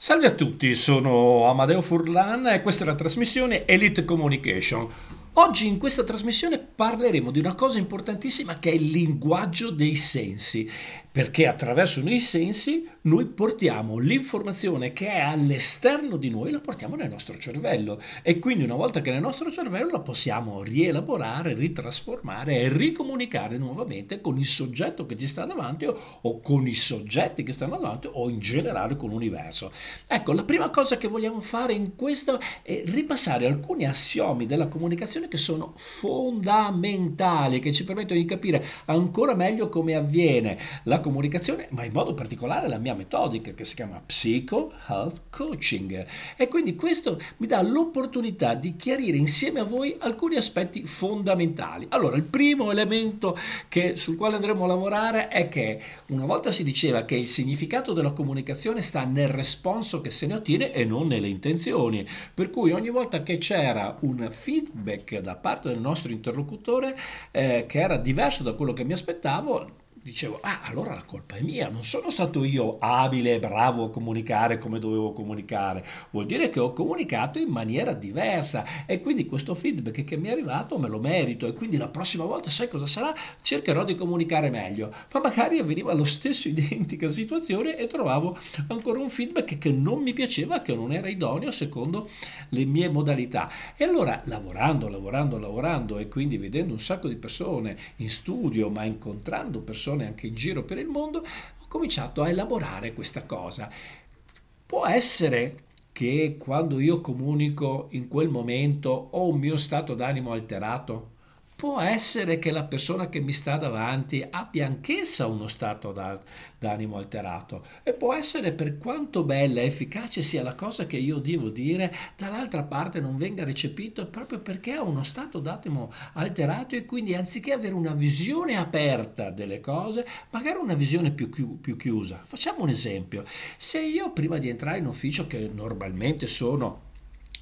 Salve a tutti, sono Amadeo Furlan e questa è la trasmissione Elite Communication. Oggi in questa trasmissione parleremo di una cosa importantissima che è il linguaggio dei sensi perché attraverso i sensi noi portiamo l'informazione che è all'esterno di noi, la portiamo nel nostro cervello e quindi una volta che è nel nostro cervello la possiamo rielaborare, ritrasformare e ricomunicare nuovamente con il soggetto che ci sta davanti o, o con i soggetti che stanno davanti o in generale con l'universo. Ecco, la prima cosa che vogliamo fare in questo è ripassare alcuni assiomi della comunicazione che sono fondamentali, che ci permettono di capire ancora meglio come avviene la comunicazione comunicazione, ma in modo particolare la mia metodica che si chiama Psycho Health Coaching. E quindi questo mi dà l'opportunità di chiarire insieme a voi alcuni aspetti fondamentali. Allora, il primo elemento che, sul quale andremo a lavorare è che una volta si diceva che il significato della comunicazione sta nel responso che se ne ottiene e non nelle intenzioni. Per cui ogni volta che c'era un feedback da parte del nostro interlocutore eh, che era diverso da quello che mi aspettavo, dicevo, ah, allora la colpa è mia, non sono stato io abile e bravo a comunicare come dovevo comunicare, vuol dire che ho comunicato in maniera diversa e quindi questo feedback che mi è arrivato me lo merito e quindi la prossima volta sai cosa sarà? Cercherò di comunicare meglio, ma magari avveniva lo stesso identica situazione e trovavo ancora un feedback che non mi piaceva, che non era idoneo secondo le mie modalità. E allora lavorando, lavorando, lavorando e quindi vedendo un sacco di persone in studio, ma incontrando persone persone anche in giro per il mondo, ho cominciato a elaborare questa cosa. Può essere che quando io comunico in quel momento ho un mio stato d'animo alterato? Può essere che la persona che mi sta davanti abbia anch'essa uno stato d'animo alterato e può essere per quanto bella e efficace sia la cosa che io devo dire, dall'altra parte non venga recepito proprio perché ha uno stato d'animo alterato e quindi anziché avere una visione aperta delle cose, magari una visione più, più chiusa. Facciamo un esempio. Se io prima di entrare in ufficio, che normalmente sono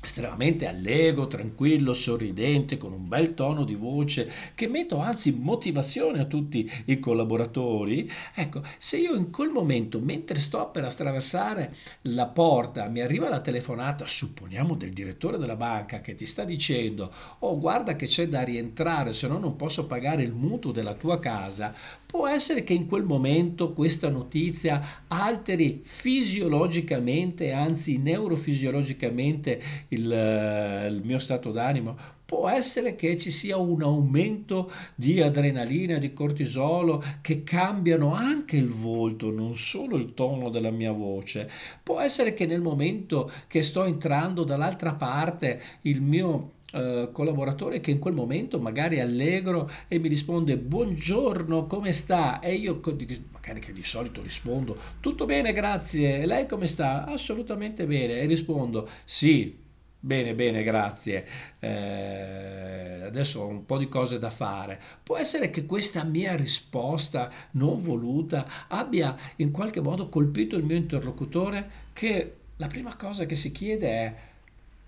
estremamente allegro, tranquillo, sorridente, con un bel tono di voce, che metto anzi motivazione a tutti i collaboratori, ecco, se io in quel momento, mentre sto per attraversare la porta, mi arriva la telefonata, supponiamo del direttore della banca, che ti sta dicendo, oh guarda che c'è da rientrare, se no non posso pagare il mutuo della tua casa, può essere che in quel momento questa notizia alteri fisiologicamente, anzi neurofisiologicamente, il, eh, il mio stato d'animo? Può essere che ci sia un aumento di adrenalina, di cortisolo che cambiano anche il volto, non solo il tono della mia voce. Può essere che nel momento che sto entrando dall'altra parte il mio Uh, collaboratore che in quel momento magari è allegro e mi risponde buongiorno come sta e io magari che di solito rispondo tutto bene grazie lei come sta assolutamente bene e rispondo sì Bene, bene, grazie. Eh, adesso ho un po' di cose da fare. Può essere che questa mia risposta non voluta abbia in qualche modo colpito il mio interlocutore che la prima cosa che si chiede è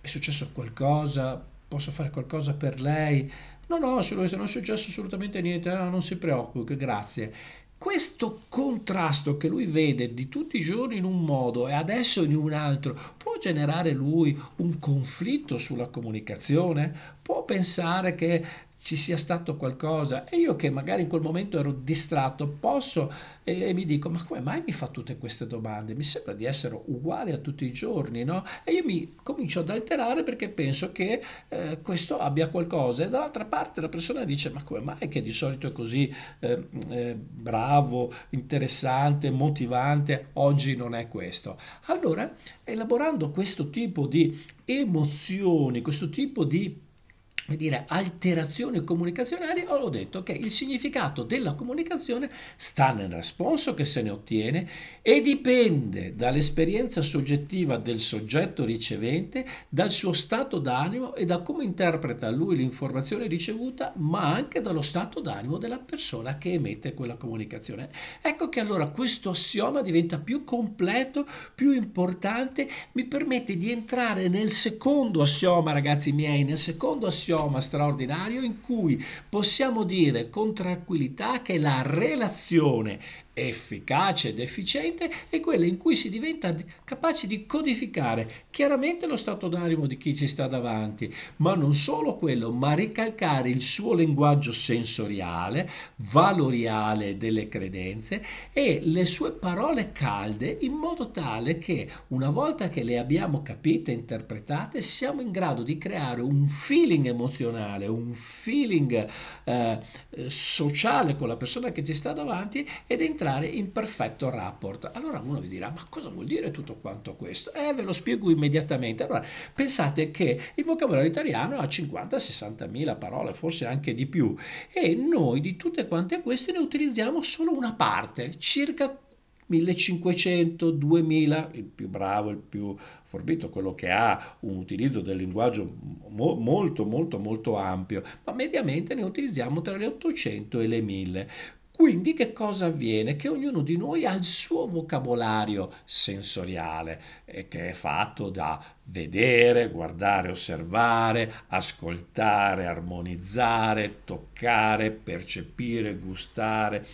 è successo qualcosa? Posso fare qualcosa per lei? No, no, non è successo assolutamente niente, no, non si preoccupi, grazie. Questo contrasto che lui vede di tutti i giorni in un modo e adesso in un altro può generare lui un conflitto sulla comunicazione? Può pensare che ci sia stato qualcosa. E io che magari in quel momento ero distratto posso e, e, mi dico ma come mai mi fa tutte queste domande? Mi sembra di essere uguale a tutti i giorni no? E io mi comincio ad alterare perché penso che eh, questo abbia qualcosa. E dall'altra parte la persona dice ma come mai che di solito è così eh, eh, bravo interessante motivante? Oggi non è questo. Allora elaborando questo tipo di emozioni questo tipo di dire, alterazioni comunicazionali, ho detto che il significato della comunicazione sta nel responso che se ne ottiene e dipende dall'esperienza soggettiva del soggetto ricevente, dal suo stato d'animo e da come interpreta lui l'informazione ricevuta, ma anche dallo stato d'animo della persona che emette quella comunicazione. Ecco che allora questo assioma diventa più completo, più importante, mi permette di entrare nel secondo assioma, ragazzi miei, nel secondo assioma idioma straordinario in cui possiamo dire con tranquillità che la relazione efficace ed efficiente è quella in cui si diventa capaci di codificare chiaramente lo stato d'animo di chi ci sta davanti, ma non solo quello, ma ricalcare il suo linguaggio sensoriale, valoriale delle credenze e le sue parole calde in modo tale che una volta che le abbiamo capite e interpretate siamo in grado di creare un feeling emozionale, un feeling eh, sociale con la persona che ci sta davanti ed entrare in perfetto rapport. Allora uno vi dirà, ma cosa vuol dire tutto quanto questo? Eh, ve lo spiego immediatamente. Allora, pensate che il vocabolario italiano ha 50-60 mila parole, forse anche di più, e noi di tutte quante queste ne utilizziamo solo una parte, circa 1500, 2000, il più bravo, il più forbito, quello che ha un utilizzo del linguaggio mo- molto molto molto ampio, ma mediamente ne utilizziamo tra le 800 e le 1000. Quindi che cosa avviene? Che ognuno di noi ha il suo vocabolario sensoriale, eh, che è fatto da vedere, guardare, osservare, ascoltare, armonizzare, toccare, percepire, gustare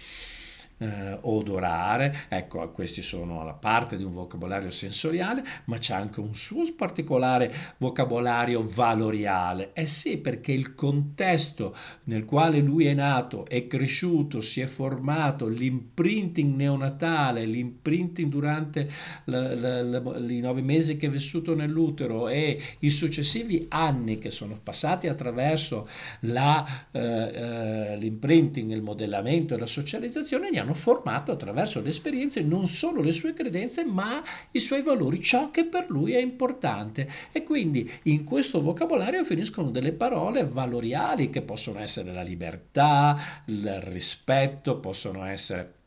eh, odorare, ecco questi sono la parte di un vocabolario sensoriale, ma c'è anche un suo particolare vocabolario valoriale. Eh sì, perché il contesto nel quale lui è nato, è cresciuto, si è formato, l'imprinting neonatale, l'imprinting durante la, la, la, i nove mesi che è vissuto nell'utero e i successivi anni che sono passati attraverso eh, eh, l'imprinting, il modellamento e la socializzazione, gli hanno formato attraverso le esperienze non solo le sue credenze, ma i suoi valori, ciò che per lui è importante. E quindi in questo vocabolario finiscono delle parole valoriali che possono essere la libertà, il rispetto, possono essere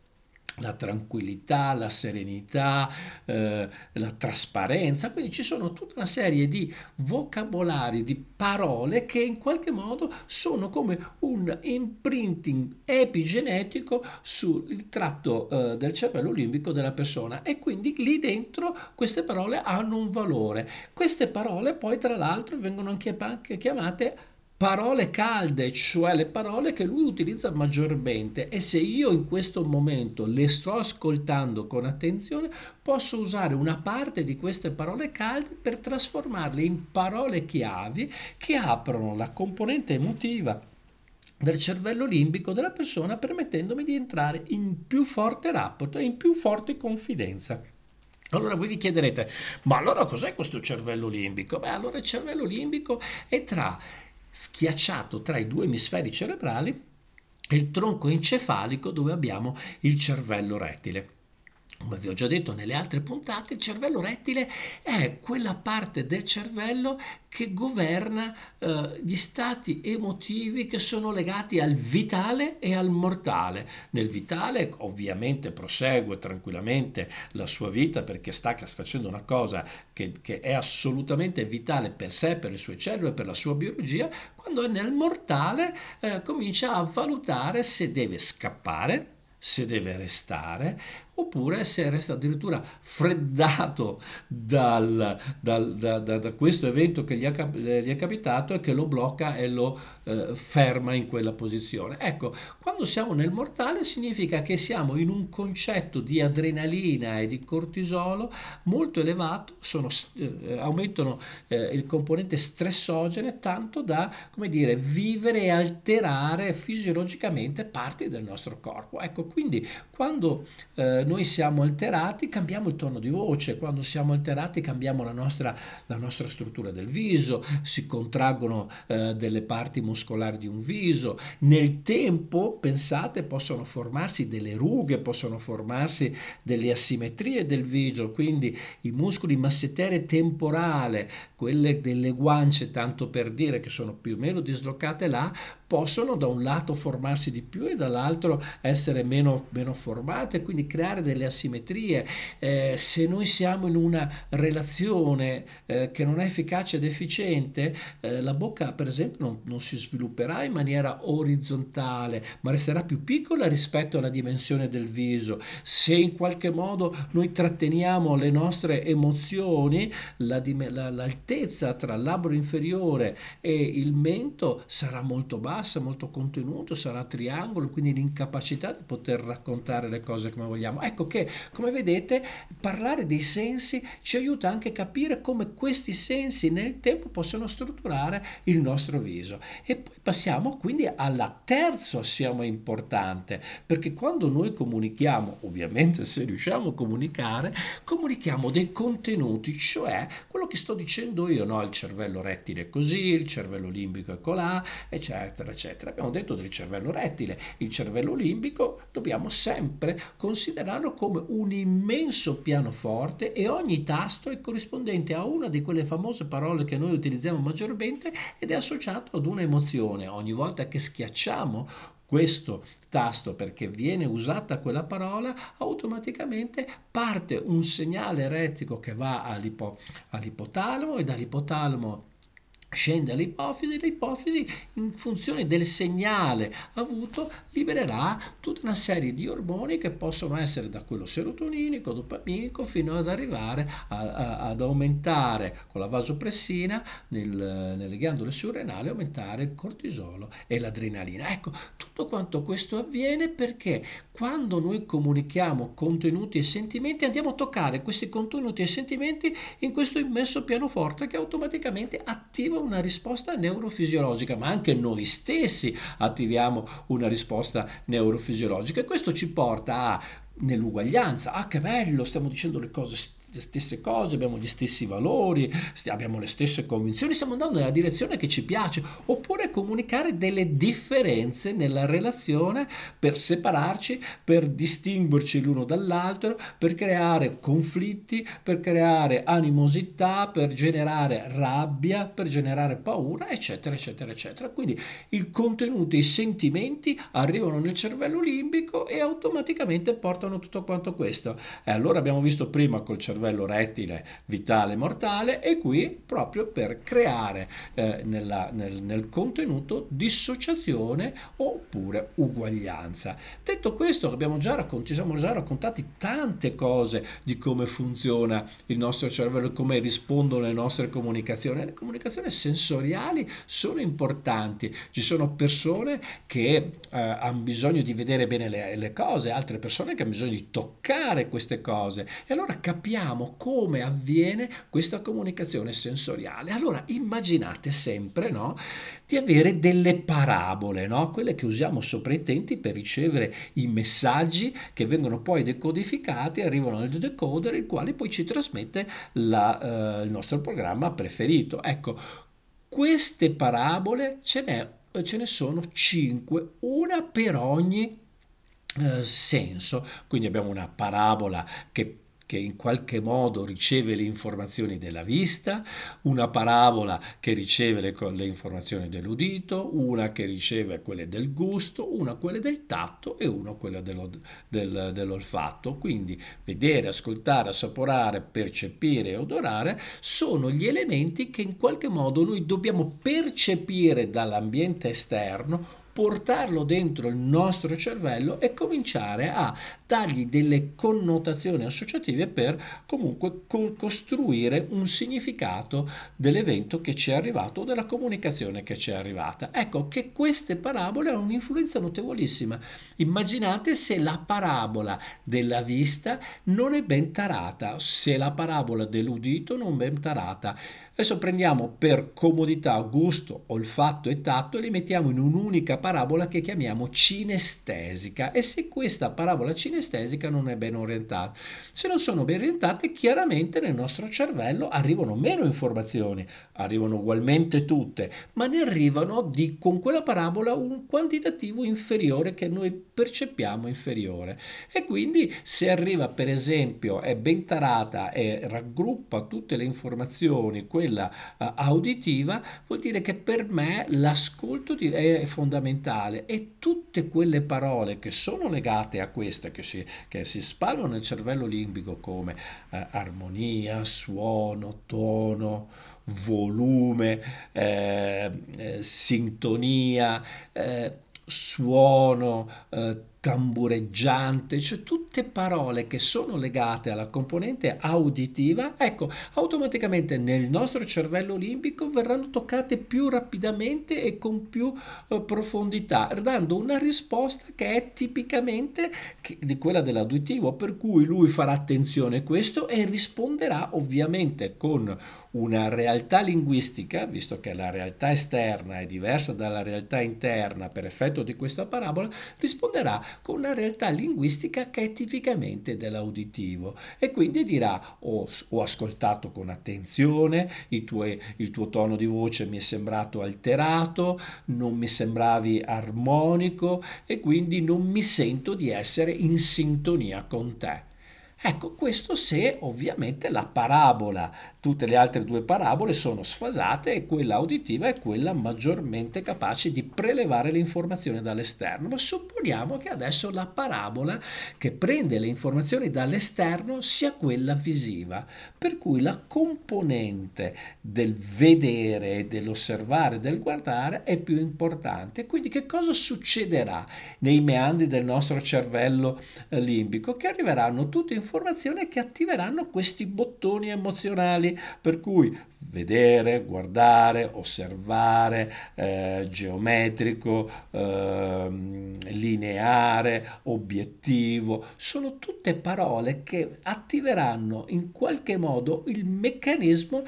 la tranquillità, la serenità, eh, la trasparenza, quindi ci sono tutta una serie di vocabolari, di parole che in qualche modo sono come un imprinting epigenetico sul tratto eh, del cervello limbico della persona e quindi lì dentro queste parole hanno un valore. Queste parole poi tra l'altro vengono anche chiamate parole calde, cioè le parole che lui utilizza maggiormente e se io in questo momento le sto ascoltando con attenzione, posso usare una parte di queste parole calde per trasformarle in parole chiavi che aprono la componente emotiva del cervello limbico della persona permettendomi di entrare in più forte rapporto e in più forte confidenza. Allora voi vi chiederete, ma allora cos'è questo cervello limbico? Beh, allora il cervello limbico è tra schiacciato tra i due emisferi cerebrali e il tronco encefalico dove abbiamo il cervello rettile. Come vi ho già detto nelle altre puntate, il cervello rettile è quella parte del cervello che governa eh, gli stati emotivi che sono legati al vitale e al mortale. Nel vitale ovviamente prosegue tranquillamente la sua vita perché sta facendo una cosa che, che è assolutamente vitale per sé, per le sue cellule, per la sua biologia, quando è nel mortale eh, comincia a valutare se deve scappare se deve restare oppure se resta addirittura freddato dal, dal, da, da, da, questo evento che gli, ha, gli, è capitato e che lo blocca e lo eh, ferma in quella posizione. Ecco, quando siamo nel mortale significa che siamo in un concetto di adrenalina e di cortisolo molto elevato, sono, eh, aumentano eh, il componente stressogene tanto da, come dire, vivere e alterare fisiologicamente parti del nostro corpo. Ecco, quindi quando eh, noi siamo alterati cambiamo il tono di voce, quando siamo alterati cambiamo la nostra, la nostra struttura del viso, si contraggono eh, delle parti muscolari di un viso, nel tempo pensate possono formarsi delle rughe, possono formarsi delle asimmetrie del viso, quindi i muscoli massetere temporale, quelle delle guance tanto per dire che sono più o meno dislocate là, possono da un lato formarsi di più e dall'altro essere meno, meno formate, quindi creare creare delle asimmetrie. Eh, se noi siamo in una relazione eh, che non è efficace ed efficiente, eh, la bocca per esempio non, non si svilupperà in maniera orizzontale, ma resterà più piccola rispetto alla dimensione del viso. Se in qualche modo noi tratteniamo le nostre emozioni, la, la, l'altezza tra il labbro inferiore e il mento sarà molto bassa, molto contenuto, sarà triangolo, quindi l'incapacità di poter raccontare le cose come vogliamo. Ecco che, come vedete, parlare dei sensi ci aiuta anche a capire come questi sensi nel tempo possono strutturare il nostro viso. E poi passiamo quindi alla terzo assioma importante, perché quando noi comunichiamo, ovviamente se riusciamo a comunicare, comunichiamo dei contenuti, cioè quello che sto dicendo io, no? il cervello rettile è così, il cervello limbico è colà, eccetera, eccetera. Abbiamo detto del cervello rettile, il cervello limbico dobbiamo sempre considerarlo come un immenso pianoforte e ogni tasto è corrispondente a una di quelle famose parole che noi utilizziamo maggiormente ed è associato ad una emozione. Ogni volta che schiacciamo questo tasto perché viene usata quella parola, automaticamente parte un segnale elettrico che va all'ipo, all'ipotalamo e dall'ipotalamo scende all'ipofisi, l'ipofisi in funzione del segnale avuto libererà tutta una serie di ormoni che possono essere da quello serotoninico, dopaminico fino ad arrivare a, a, ad aumentare con la vasopressina nel, nelle ghiandole surrenali, aumentare il cortisolo e l'adrenalina. Ecco, tutto quanto questo avviene perché quando noi comunichiamo contenuti e sentimenti andiamo a toccare questi contenuti e sentimenti in questo immenso pianoforte che automaticamente attiva una risposta neurofisiologica, ma anche noi stessi attiviamo una risposta neurofisiologica e questo ci porta a nell'uguaglianza. Ah, che bello, stiamo dicendo le cose le stesse cose, abbiamo gli stessi valori, abbiamo le stesse convinzioni, stiamo andando nella direzione che ci piace, oppure comunicare delle differenze nella relazione per separarci, per distinguerci l'uno dall'altro, per creare conflitti, per creare animosità, per generare rabbia, per generare paura, eccetera, eccetera, eccetera. Quindi il contenuto, i sentimenti arrivano nel cervello limbico e automaticamente portano tutto quanto questo. E allora abbiamo visto prima col cervello cervello rettile vitale mortale e qui proprio per creare eh, nella, nel, nel contenuto dissociazione oppure uguaglianza. Detto questo abbiamo già raccontato, ci siamo già raccontati tante cose di come funziona il nostro cervello come rispondono le nostre comunicazioni. Le comunicazioni sensoriali sono importanti. Ci sono persone che eh, hanno bisogno di vedere bene le, le cose, altre persone che hanno bisogno di toccare queste cose e allora capiamo capiamo come avviene questa comunicazione sensoriale. Allora immaginate sempre no, di avere delle parabole, no? quelle che usiamo sopra i tenti per ricevere i messaggi che vengono poi decodificati, arrivano nel decoder, il quale poi ci trasmette la, uh, il nostro programma preferito. Ecco, queste parabole ce, n'è, ce ne sono cinque, una per ogni uh, senso. Quindi abbiamo una parabola che che in qualche modo riceve le informazioni della vista, una parabola che riceve le, le, informazioni dell'udito, una che riceve quelle del gusto, una quelle del tatto e una quella dello, del, dell'olfatto. Quindi vedere, ascoltare, assaporare, percepire e odorare sono gli elementi che in qualche modo noi dobbiamo percepire dall'ambiente esterno portarlo dentro il nostro cervello e cominciare a dargli delle connotazioni associative per comunque co- costruire un significato dell'evento che ci è arrivato o della comunicazione che ci è arrivata. Ecco che queste parabole hanno un'influenza notevolissima. Immaginate se la parabola della vista non è ben tarata, se la parabola dell'udito non è ben tarata. Adesso prendiamo per comodità gusto, olfatto e tatto e li mettiamo in un'unica parabola che chiamiamo cinestesica. E se questa parabola cinestesica non è ben orientata, se non sono ben orientate, chiaramente nel nostro cervello arrivano meno informazioni, arrivano ugualmente tutte, ma ne arrivano di, con quella parabola un quantitativo inferiore che noi percepiamo inferiore. E quindi se arriva per esempio, è ben tarata e raggruppa tutte le informazioni, quella uh, auditiva, vuol dire che per me l'ascolto è fondamentale e tutte quelle parole che sono legate a queste, che si, che si spalmano nel cervello limbico come eh, armonia, suono, tono, volume, eh, eh, sintonia, eh, suono, eh, tambureggiante, cioè tutte parole che sono legate alla componente auditiva, ecco, automaticamente nel nostro cervello limbico verranno toccate più rapidamente e con più eh, profondità, dando una risposta che è tipicamente di quella dell'auditivo, per cui lui farà attenzione a questo e risponderà ovviamente con una realtà linguistica, visto che la realtà esterna è diversa dalla realtà interna per effetto di questa parabola, risponderà con una realtà linguistica che è tipicamente dell'auditivo e quindi dirà ho, ho ascoltato con attenzione, tuoi, il tuo tono di voce mi è sembrato alterato, non mi sembravi armonico e quindi non mi sento di essere in sintonia con te. Ecco, questo se ovviamente la parabola Tutte le altre due parabole sono sfasate e quella auditiva è quella maggiormente capace di prelevare le informazioni dall'esterno. Ma supponiamo che adesso la parabola che prende le informazioni dall'esterno sia quella visiva, per cui la componente del vedere, dell'osservare, del guardare è più importante. Quindi che cosa succederà nei meandri del nostro cervello eh, limbico? Che arriveranno tutte informazioni che attiveranno questi bottoni emozionali per cui vedere, guardare, osservare, eh, geometrico, eh, lineare, obiettivo, sono tutte parole che attiveranno in qualche modo il meccanismo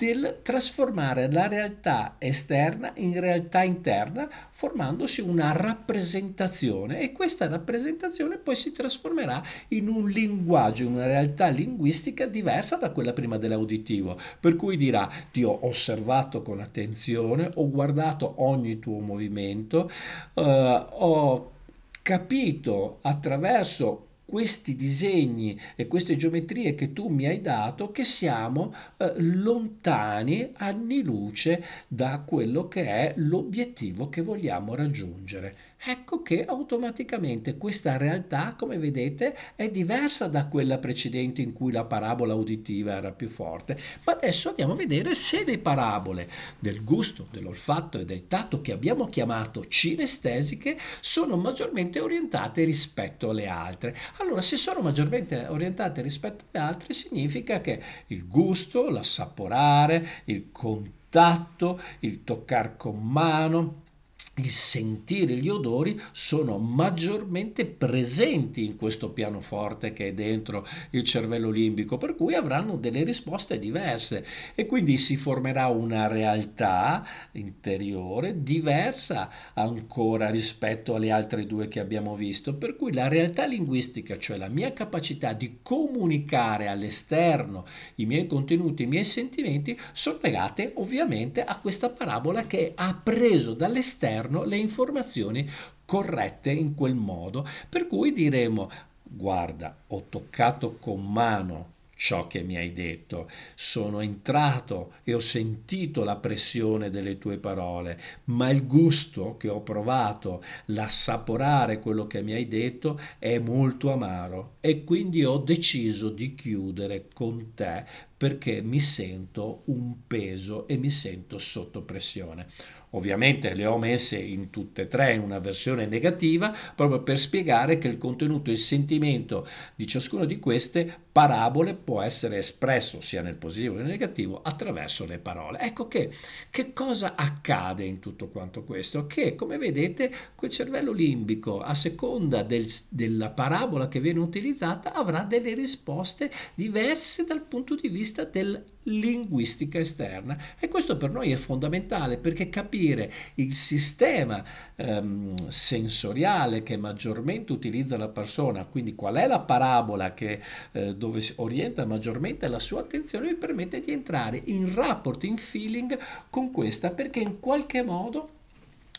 del trasformare la realtà esterna in realtà interna formandosi una rappresentazione. E questa rappresentazione poi si trasformerà in un linguaggio, in una realtà linguistica diversa da quella prima dell'auditivo, per cui dirà ti ho osservato con attenzione, ho guardato ogni tuo movimento, eh, ho capito attraverso questi disegni e queste geometrie che tu mi hai dato che siamo eh, lontani anni luce da quello che è l'obiettivo che vogliamo raggiungere ecco che automaticamente questa realtà, come vedete, è diversa da quella precedente in cui la parabola uditiva era più forte. Ma adesso andiamo a vedere se le parabole del gusto, dell'olfatto e del tatto che abbiamo chiamato cinestesiche sono maggiormente orientate rispetto alle altre. Allora, se sono maggiormente orientate rispetto alle altre, significa che il gusto, l'assaporare, il contatto, il toccare con mano, il sentire gli odori sono maggiormente presenti in questo pianoforte che è dentro il cervello limbico, per cui avranno delle risposte diverse. E quindi si formerà una realtà interiore diversa ancora rispetto alle altre due che abbiamo visto, per cui la realtà linguistica, cioè la mia capacità di comunicare all'esterno i miei contenuti, i miei sentimenti, sono legate ovviamente a questa parabola che ha preso dall'esterno esterno le informazioni corrette in quel modo, per cui diremo guarda, ho toccato con mano ciò che mi hai detto, sono entrato e ho sentito la pressione delle tue parole, ma il gusto che ho provato, l'assaporare quello che mi hai detto è molto amaro e quindi ho deciso di chiudere con te perché mi sento un peso e mi sento sotto pressione. Ovviamente le ho messe in tutte e tre in una versione negativa proprio per spiegare che il contenuto e il sentimento di ciascuna di queste parabole può essere espresso sia nel positivo che nel negativo attraverso le parole. Ecco che, che cosa accade in tutto quanto questo? Che come vedete quel cervello limbico a seconda del, della parabola che viene utilizzata avrà delle risposte diverse dal punto di vista del linguistica esterna. E questo per noi è fondamentale perché capire il sistema ehm, sensoriale che maggiormente utilizza la persona, quindi qual è la parabola che, eh, dove orienta maggiormente la sua attenzione, mi permette di entrare in rapport, in feeling con questa perché in qualche modo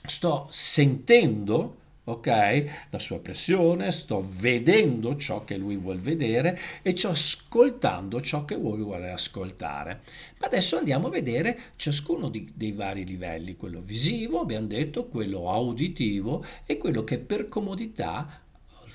sto sentendo ok? La sua pressione, sto vedendo ciò che lui vuole vedere e sto ascoltando ciò che lui vuole ascoltare. Ma adesso andiamo a vedere ciascuno di, dei vari livelli, quello visivo, abbiamo detto, quello auditivo e quello che per comodità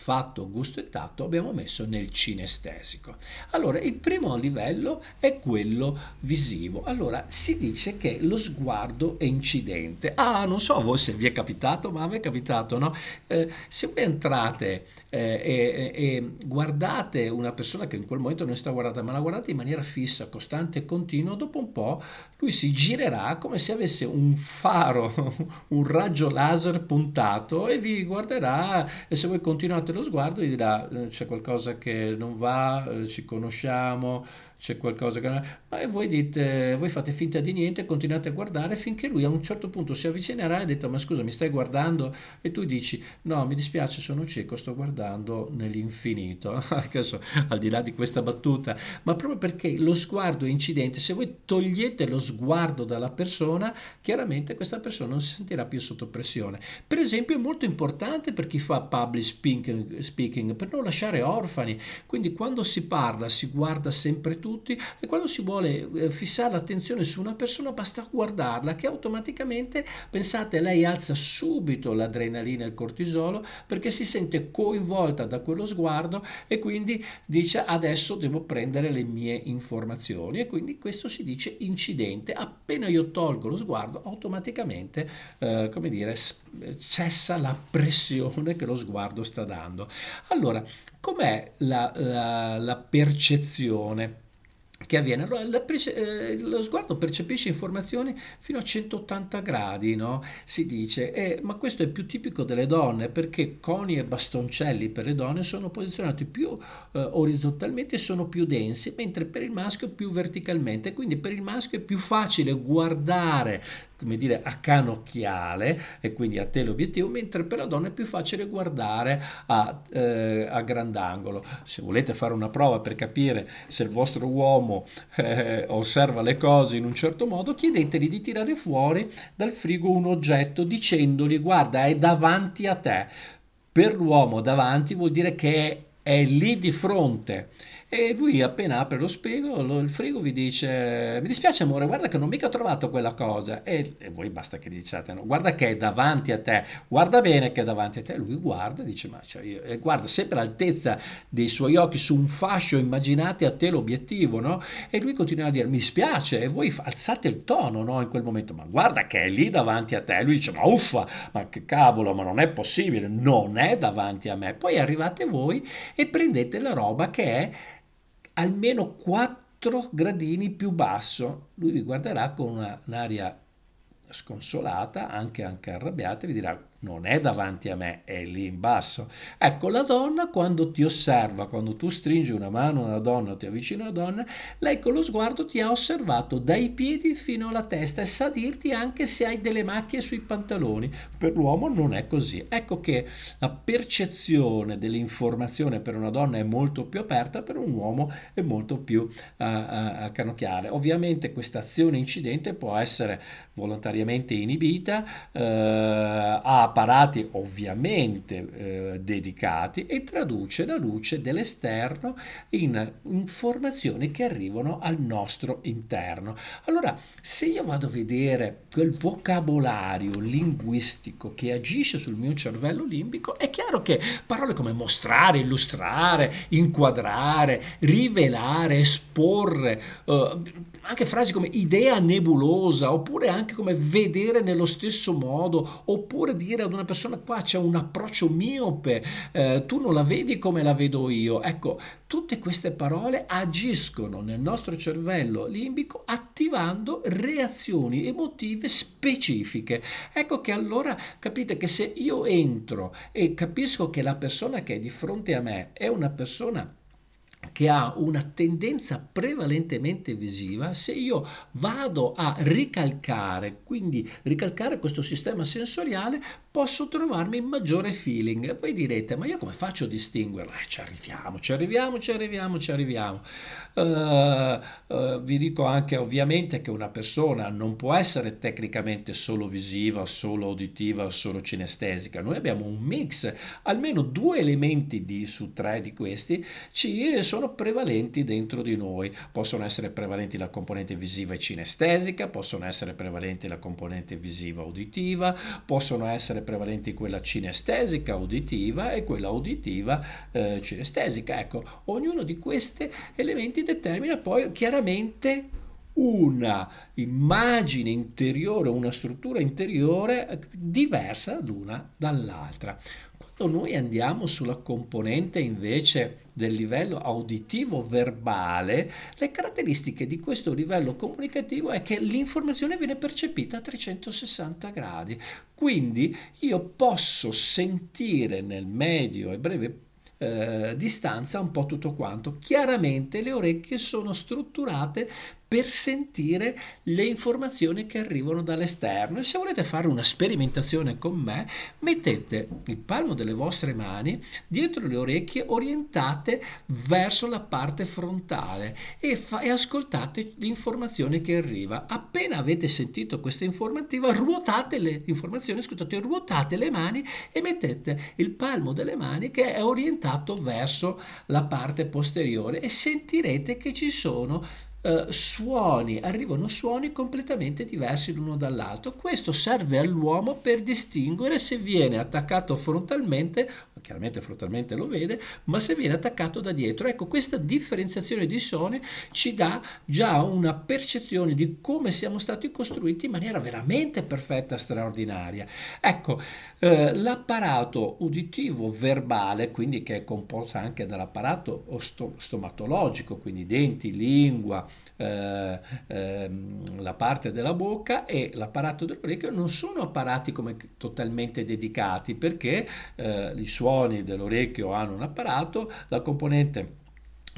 fatto, gusto e tatto abbiamo messo nel cinestesico. Allora, il primo livello è quello visivo. Allora, si dice che lo sguardo è incidente. Ah, non so voi se vi è capitato, ma a me è capitato, no? Eh, se voi entrate eh, e, e, guardate una persona che in quel momento non sta guardando, ma la guardate in maniera fissa, costante e continua, dopo un po' lui si girerà come se avesse un faro, un raggio laser puntato e vi guarderà e se voi continuate lo sguardo gli dirà eh, c'è qualcosa che non va, eh, ci conosciamo, c'è qualcosa che non è. Ma voi dite, voi fate finta di niente, continuate a guardare finché lui a un certo punto si avvicinerà e ha detto ma scusa mi stai guardando? E tu dici no mi dispiace sono cieco sto guardando nell'infinito. Adesso, al di là di questa battuta. Ma proprio perché lo sguardo è incidente. Se voi togliete lo sguardo dalla persona chiaramente questa persona non si sentirà più sotto pressione. Per esempio è molto importante per chi fa public speaking, speaking per non lasciare orfani. Quindi quando si parla si guarda sempre tutti e quando si vuole eh, fissare l'attenzione su una persona basta guardarla che automaticamente, pensate, lei alza subito l'adrenalina e il cortisolo perché si sente coinvolta da quello sguardo e quindi dice adesso devo prendere le mie informazioni e quindi questo si dice incidente. Appena io tolgo lo sguardo automaticamente, eh, come dire, cessa la pressione che lo sguardo sta dando. Allora, com'è la, la, la percezione? Che avviene? Allora, perce- eh, lo sguardo percepisce informazioni fino a 180 gradi, no? si dice, eh, ma questo è più tipico delle donne perché coni e bastoncelli per le donne sono posizionati più eh, orizzontalmente e sono più densi, mentre per il maschio più verticalmente, quindi per il maschio è più facile guardare come dire, a canocchiale e quindi a teleobiettivo, mentre per la donna è più facile guardare a, eh, a grandangolo. Se volete fare una prova per capire se il vostro uomo eh, osserva le cose in un certo modo, chiedeteli di tirare fuori dal frigo un oggetto dicendogli guarda è davanti a te. Per l'uomo davanti vuol dire che è lì di fronte e lui appena apre lo spiego, lo, il frigo vi dice mi dispiace amore guarda che non mica ho trovato quella cosa. E, e voi basta che diciate no, guarda che è davanti a te guarda bene che è davanti a te. Lui guarda e dice ma cioè, io, e guarda sempre all'altezza dei suoi occhi su un fascio immaginate a te l'obiettivo no? e lui continua a dire mi dispiace e voi alzate il tono no, in quel momento ma guarda che è lì davanti a te. Lui dice ma uffa ma che cavolo ma non è possibile non è davanti a me. Poi arrivate voi e prendete la roba che è almeno 4 gradini più basso. Lui vi guarderà con una, un'aria sconsolata, anche, anche arrabbiata, e vi dirà non è davanti a me, è lì in basso. Ecco, la donna quando ti osserva, quando tu stringi una mano a una donna ti avvicini a una donna, lei con lo sguardo ti ha osservato dai piedi fino alla testa e sa dirti anche se hai delle macchie sui pantaloni. Per l'uomo non è così. Ecco che la percezione dell'informazione per una donna è molto più aperta, per un uomo è molto più uh, uh, canocchiale. Ovviamente questa azione incidente può essere volontariamente inibita, uh, apparati ovviamente eh, dedicati e traduce la luce dell'esterno in informazioni che arrivano al nostro interno. Allora, se io vado a vedere quel vocabolario linguistico che agisce sul mio cervello limbico, è chiaro che parole come mostrare, illustrare, inquadrare, rivelare, esporre, eh, anche frasi come idea nebulosa, oppure anche come vedere nello stesso modo, oppure dire ad una persona qua c'è un approccio miope, eh, tu non la vedi come la vedo io. Ecco, tutte queste parole agiscono nel nostro cervello limbico attivando reazioni emotive specifiche. Ecco che allora capite che se io entro e capisco che la persona che è di fronte a me è una persona che ha una tendenza prevalentemente visiva, se io vado a ricalcare, quindi ricalcare questo sistema sensoriale, posso trovarmi in maggiore feeling. Voi direte, ma io come faccio a distinguerla? Eh, ci arriviamo, ci arriviamo, ci arriviamo, ci arriviamo. Uh, uh, vi dico anche ovviamente che una persona non può essere tecnicamente solo visiva, solo uditiva, solo cinestesica. Noi abbiamo un mix, almeno due elementi di, su tre di questi ci sono prevalenti dentro di noi. Possono essere prevalenti la componente visiva e cinestesica, possono essere prevalenti la componente visiva uditiva, possono essere prevalenti quella cinestesica uditiva e quella uditiva eh, cinestesica. Ecco, ognuno di questi elementi determina poi chiaramente una immagine interiore, una struttura interiore diversa l'una dall'altra. Quando noi andiamo sulla componente invece del livello auditivo verbale, le caratteristiche di questo livello comunicativo è che l'informazione viene percepita a 360 gradi. Quindi io posso sentire nel medio e breve eh, distanza un po' tutto quanto. Chiaramente le orecchie sono strutturate per sentire le informazioni che arrivano dall'esterno. E se volete fare una sperimentazione con me mettete il palmo delle vostre mani dietro le orecchie orientate verso la parte frontale e, fa- e ascoltate l'informazione che arriva. Appena avete sentito questa informativa ruotate le informazioni scusate ruotate le mani e mettete il palmo delle mani che è orientato verso la parte posteriore e sentirete che ci sono eh, suoni, arrivano suoni completamente diversi l'uno dall'altro. Questo serve all'uomo per distinguere se viene attaccato frontalmente, chiaramente frontalmente lo vede, ma se viene attaccato da dietro. Ecco, questa differenziazione di suoni ci dà già una percezione di come siamo stati costruiti in maniera veramente perfetta, straordinaria. Ecco, eh, l'apparato uditivo verbale, quindi che è composto anche dall'apparato stomatologico, quindi denti, lingua, eh, ehm, la parte della bocca e l'apparato dell'orecchio non sono apparati come totalmente dedicati perché eh, i suoni dell'orecchio hanno un apparato, la componente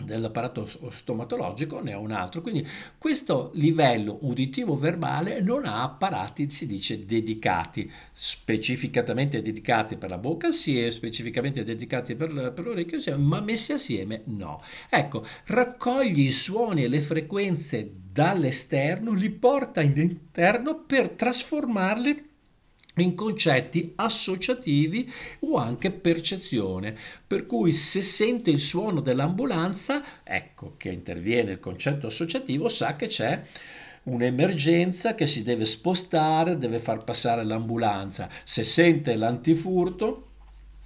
dell'apparato stomatologico ne ha un altro. Quindi questo livello uditivo verbale non ha apparati si dice dedicati specificatamente dedicati per la bocca sì e specificamente dedicati per, per l'orecchio sì ma messi assieme no. Ecco raccogli i suoni e le frequenze dall'esterno li porta in interno per trasformarli in concetti associativi o anche percezione. Per cui se sente il suono dell'ambulanza, ecco che interviene il concetto associativo, sa che c'è un'emergenza che si deve spostare, deve far passare l'ambulanza. Se sente l'antifurto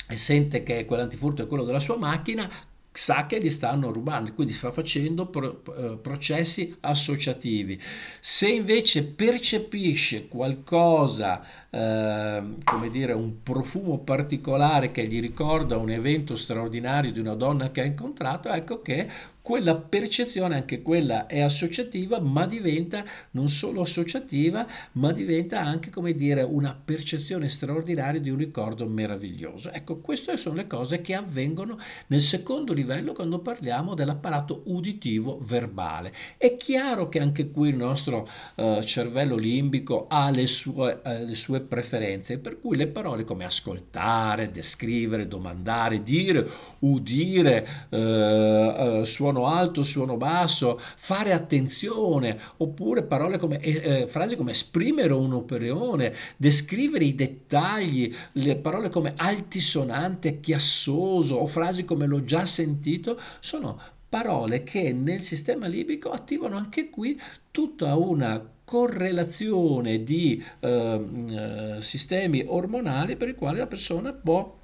e sente che quell'antifurto è quello della sua macchina, sa che li stanno rubando, quindi sta facendo pro, eh, processi associativi. Se invece percepisce qualcosa, eh, come dire, un profumo particolare che gli ricorda un evento straordinario di una donna che ha incontrato, ecco che quella percezione, anche quella è associativa, ma diventa non solo associativa, ma diventa anche, come dire, una percezione straordinaria di un ricordo meraviglioso. Ecco, queste sono le cose che avvengono nel secondo livello quando parliamo dell'apparato uditivo verbale. È chiaro che anche qui il nostro uh, cervello limbico ha le sue, uh, le sue preferenze, per cui le parole come ascoltare, descrivere, domandare, dire, udire, uh, suonare, suono alto, suono basso, fare attenzione, oppure parole come, eh, frasi come esprimere un'opinione, descrivere i dettagli, le parole come altisonante, chiassoso o frasi come l'ho già sentito, sono parole che nel sistema libico attivano anche qui tutta una correlazione di eh, eh, sistemi ormonali per i quali la persona può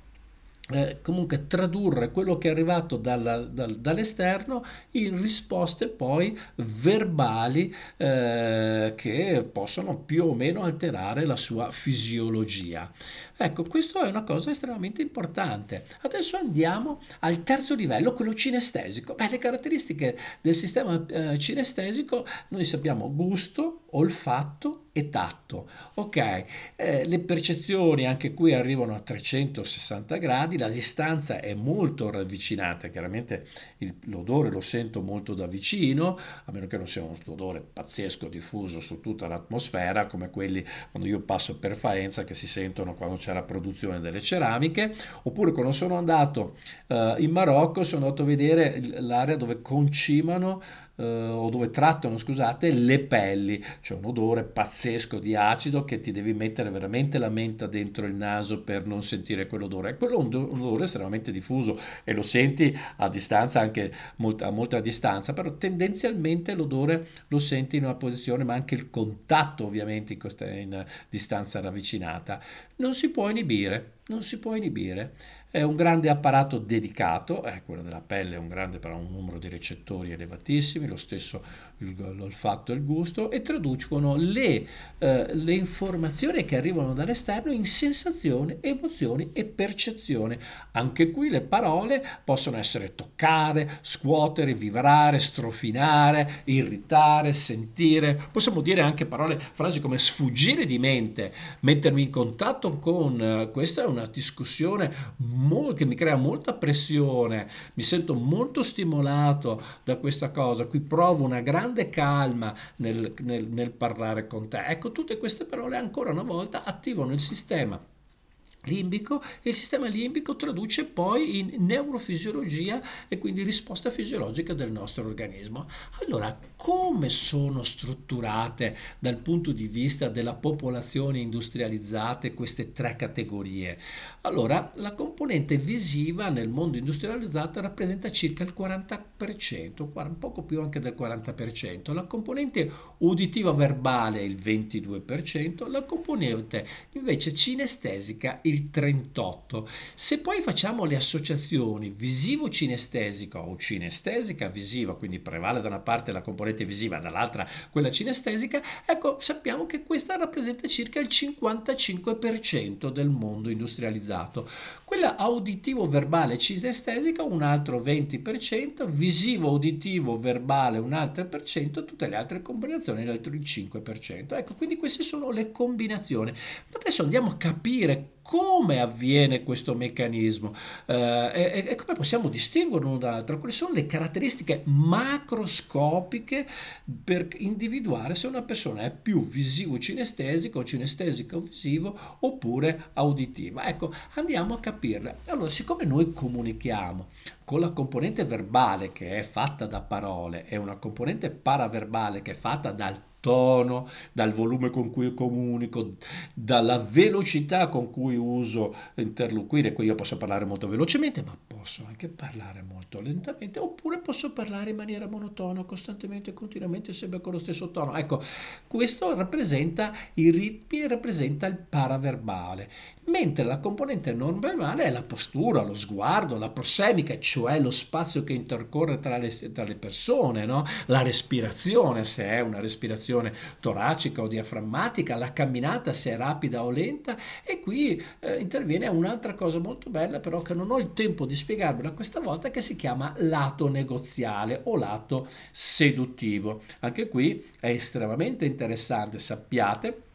eh, comunque tradurre quello che è arrivato dalla, dal, dall'esterno in risposte poi verbali eh, che possono più o meno alterare la sua fisiologia. Ecco, questo è una cosa estremamente importante. Adesso andiamo al terzo livello, quello cinestesico. Beh, le caratteristiche del sistema eh, cinestesico, noi sappiamo gusto, olfatto e tatto. Ok, eh, le percezioni anche qui arrivano a 360 gradi, la distanza è molto ravvicinata, chiaramente il, l'odore lo sento molto da vicino, a meno che non sia un odore pazzesco diffuso su tutta l'atmosfera, come quelli quando io passo per Faenza che si sentono quando c'è la produzione delle ceramiche, oppure quando sono andato eh, in Marocco sono andato a vedere l'area dove concimano eh, o dove trattano, scusate, le pelli. C'è un odore pazzesco di acido che ti devi mettere veramente la menta dentro il naso per non sentire quell'odore. Quello è un, odore estremamente diffuso e lo senti a distanza, anche molta, a molta distanza, però tendenzialmente l'odore lo senti in una posizione, ma anche il contatto ovviamente in, questa, in distanza ravvicinata. Non si può inibire, non si può inibire. È un grande apparato dedicato, eh, quello della pelle è un grande però un numero di recettori elevatissimi, lo stesso l'olfatto e il gusto, e traducono le, eh, le informazioni che arrivano dall'esterno in sensazioni, emozioni e percezione. Anche qui le parole possono essere toccare, scuotere, vibrare, strofinare, irritare, sentire. Possiamo dire anche parole, frasi come sfuggire di mente, mettermi in contatto con... Eh, questa è una discussione mo- che mi crea molta pressione, mi sento molto stimolato da questa cosa, qui provo una grande calma nel, nel, nel parlare con te. Ecco, tutte queste parole ancora una volta attivano il sistema limbico e il sistema limbico traduce poi in neurofisiologia e quindi risposta fisiologica del nostro organismo. Allora, come sono strutturate dal punto di vista della popolazione industrializzate queste tre categorie? Allora, la componente visiva nel mondo industrializzato rappresenta circa il 40%, un poco più anche del 40%, la componente uditiva verbale il 22%, la componente invece cinestesica il il 38. Se poi facciamo le associazioni visivo-cinestesica o cinestesica visiva, quindi prevale da una parte la componente visiva, dall'altra quella cinestesica, ecco, sappiamo che questa rappresenta circa il 55% del mondo industrializzato. Quella auditivo-verbale cinestesica un altro 20%, visivo-uditivo-verbale un altro per cento, tutte le altre combinazioni l'altro il 5%. Ecco, quindi queste sono le combinazioni. Ma adesso andiamo a capire come avviene questo meccanismo eh, e, e, come possiamo distinguere l'uno dall'altro, quali sono le caratteristiche macroscopiche per individuare se una persona è più visivo-cinestesica o cinestesica o visivo oppure auditiva. Ecco, andiamo a capirle. Allora, siccome noi comunichiamo con la componente verbale che è fatta da parole e una componente paraverbale che è fatta dal tono, dal volume con cui comunico, dalla velocità con cui uso interloquire. Qui io posso parlare molto velocemente, ma posso anche parlare molto lentamente, oppure posso parlare in maniera monotona, costantemente, continuamente, sempre con lo stesso tono. Ecco, questo rappresenta i ritmi e rappresenta il paraverbale mentre la componente non verbale è la postura, lo sguardo, la prosemica, cioè lo spazio che intercorre tra le, tra le persone, no? la respirazione, se è una respirazione toracica o diaframmatica, la camminata, se è rapida o lenta, e qui eh, interviene un'altra cosa molto bella, però che non ho il tempo di spiegarvela questa volta, che si chiama lato negoziale o lato seduttivo. Anche qui è estremamente interessante, sappiate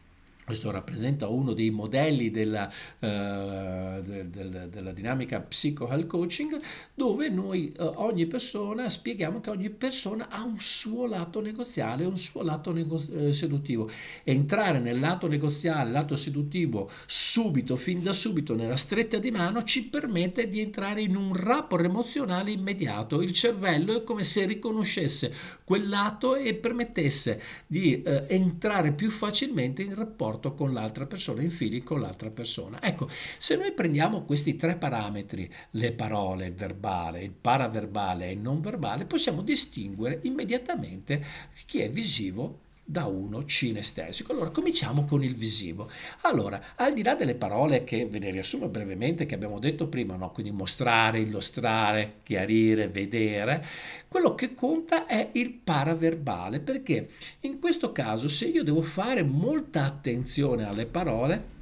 questo rappresenta uno dei modelli della, uh, del, del, della dinamica psycho-health coaching, dove noi, uh, ogni persona, spieghiamo che ogni persona ha un suo lato negoziale, un suo lato nego- eh, seduttivo. Entrare nel lato negoziale, lato seduttivo, subito, fin da subito, nella stretta di mano, ci permette di entrare in un rapport emozionale immediato. Il cervello è come se riconoscesse quel lato e permettesse di uh, entrare più facilmente in rapporto rapporto con l'altra persona, in feeling con l'altra persona. Ecco, se noi prendiamo questi tre parametri, le parole, il verbale, il paraverbale e il non verbale, possiamo distinguere immediatamente chi è visivo da uno cinestesico. Allora cominciamo con il visivo. Allora, al di là delle parole che ve ne riassumo brevemente, che abbiamo detto prima, no? quindi mostrare, illustrare, chiarire, vedere, quello che conta è il paraverbale, perché in questo caso se io devo fare molta attenzione alle parole,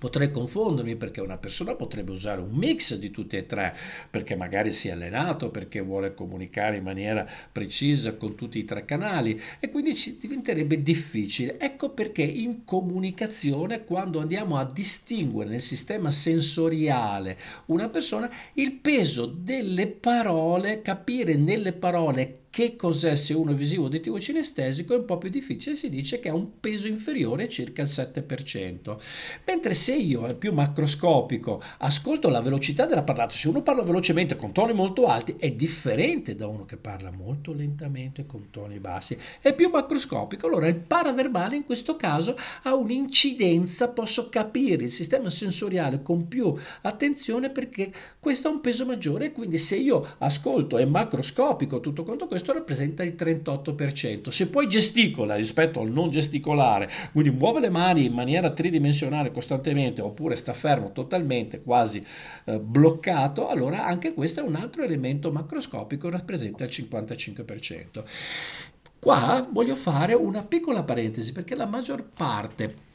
Potrei confondermi perché una persona potrebbe usare un mix di tutti e tre, perché magari si è allenato, perché vuole comunicare in maniera precisa con tutti i tre canali e quindi ci diventerebbe difficile. Ecco perché in comunicazione, quando andiamo a distinguere nel sistema sensoriale una persona, il peso delle parole, capire nelle parole che cos'è se uno è visivo, uditivo cinestesico è un po' più difficile, si dice che ha un peso inferiore circa il 7%. Mentre se io è più macroscopico, ascolto la velocità della parlata, se uno parla velocemente con toni molto alti è differente da uno che parla molto lentamente con toni bassi, è più macroscopico, allora il paraverbale in questo caso ha un'incidenza, posso capire il sistema sensoriale con più attenzione perché questo ha un peso maggiore, quindi se io ascolto è macroscopico tutto quanto questo, questo rappresenta il 38%. Se poi gesticola rispetto al non gesticolare, quindi muove le mani in maniera tridimensionale costantemente oppure sta fermo totalmente, quasi eh, bloccato, allora anche questo è un altro elemento macroscopico, rappresenta il 55%. Qua voglio fare una piccola parentesi perché la maggior parte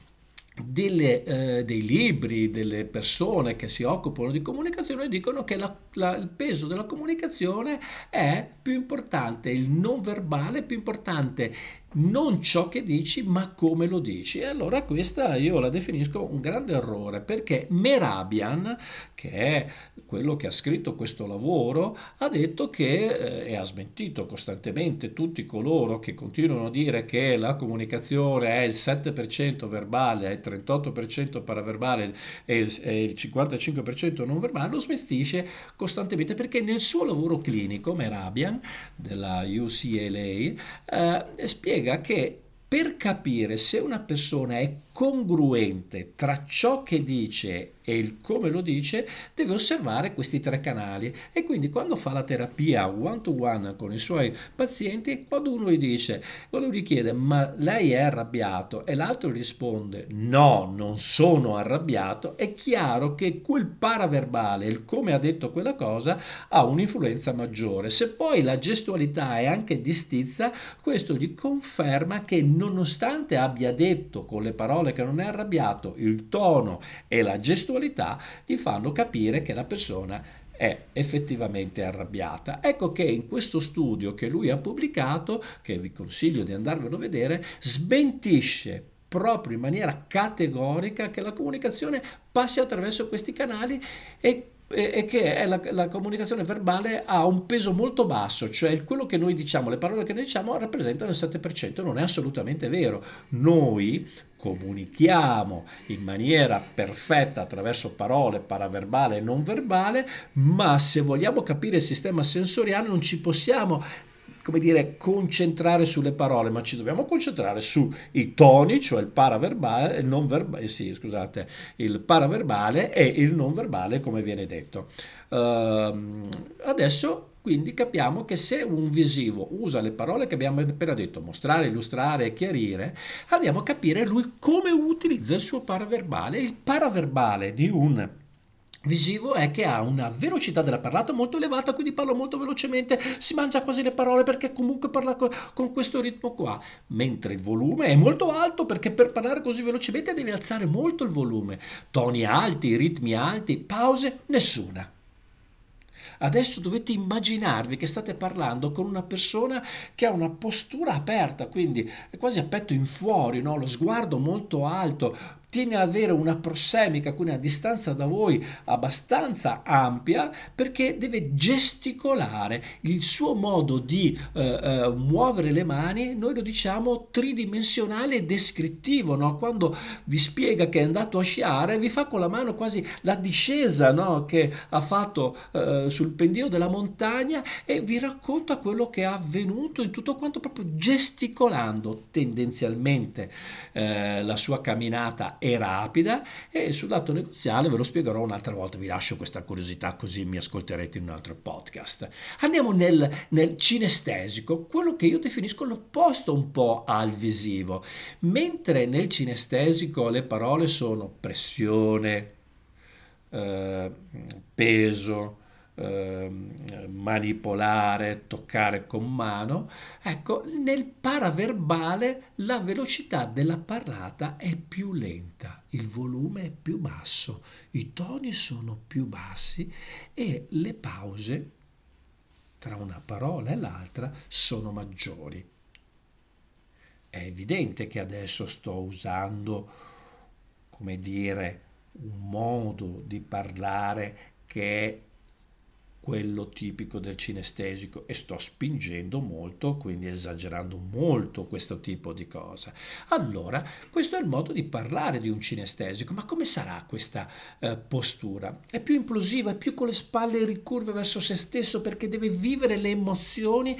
delle, eh, dei libri, delle persone che si occupano di comunicazione dicono che la, la, il peso della comunicazione è più importante, il non verbale è più importante non ciò che dici, ma come lo dici. E allora questa io la definisco un grande errore, perché Merabian, che è quello che ha scritto questo lavoro, ha detto che, eh, e ha smentito costantemente tutti coloro che continuano a dire che la comunicazione è il 7% verbale, 38% paraverbale e il, e il 55% non verbale, lo smentisce costantemente perché nel suo lavoro clinico, Merabian, della UCLA, eh, spiega che per capire se una persona è congruente tra ciò che dice e il come lo dice, deve osservare questi tre canali e quindi quando fa la terapia one to one con i suoi pazienti, quando uno gli dice, quando gli chiede ma lei è arrabbiato e l'altro risponde no, non sono arrabbiato, è chiaro che quel paraverbale, il come ha detto quella cosa, ha un'influenza maggiore. Se poi la gestualità è anche di stizza, questo gli conferma che nonostante abbia detto con le parole che non è arrabbiato, il tono e la gestualità, gli fanno capire che la persona è effettivamente arrabbiata. Ecco che in questo studio che lui ha pubblicato, che vi consiglio di andarvelo a vedere, smentisce proprio in maniera categorica che la comunicazione passi attraverso questi canali e e che la, la, comunicazione verbale ha un peso molto basso, cioè quello che noi diciamo, le parole che noi diciamo rappresentano il 7%, non è assolutamente vero. Noi comunichiamo in maniera perfetta attraverso parole, paraverbale e non verbale, ma se vogliamo capire il sistema sensoriale non ci possiamo come dire, concentrare sulle parole, ma ci dobbiamo concentrare sui toni, cioè il paraverbale, il non verbale, sì, scusate, il paraverbale e il non verbale, come viene detto. Uh, adesso quindi capiamo che se un visivo usa le parole che abbiamo appena detto, mostrare, illustrare chiarire, andiamo a capire lui come utilizza il suo paraverbale. Il paraverbale di un visivo è che ha una velocità della parlata molto elevata, quindi parla molto velocemente, si mangia quasi le parole perché comunque parla con, con, questo ritmo qua, mentre il volume è molto alto perché per parlare così velocemente devi alzare molto il volume, toni alti, ritmi alti, pause, nessuna. Adesso dovete immaginarvi che state parlando con una persona che ha una postura aperta, quindi è quasi a petto in fuori, no? lo sguardo molto alto, tiene ad avere una prossemica, quindi una distanza da voi abbastanza ampia, perché deve gesticolare il suo modo di eh, eh, muovere le mani, noi lo diciamo tridimensionale e descrittivo, no? quando vi spiega che è andato a sciare, vi fa con la mano quasi la discesa no? che ha fatto eh, sul pendio della montagna e vi racconta quello che è avvenuto in tutto quanto proprio gesticolando tendenzialmente eh, la sua camminata e rapida e sul lato negoziale ve lo spiegherò un'altra volta, vi lascio questa curiosità così mi ascolterete in un altro podcast. Andiamo nel, nel cinestesico, quello che io definisco l'opposto un po' al visivo, mentre nel cinestesico le parole sono pressione, eh, peso, eh, manipolare, toccare con mano. Ecco, nel paraverbale la velocità della parlata è più lenta, il volume è più basso, i toni sono più bassi e le pause tra una parola e l'altra sono maggiori. È evidente che adesso sto usando, come dire, un modo di parlare che è quello tipico del cinestesico e sto spingendo molto, quindi esagerando molto questo tipo di cosa. Allora, questo è il modo di parlare di un cinestesico, ma come sarà questa eh, postura? È più implosiva, è più con le spalle ricurve verso se stesso perché deve vivere le emozioni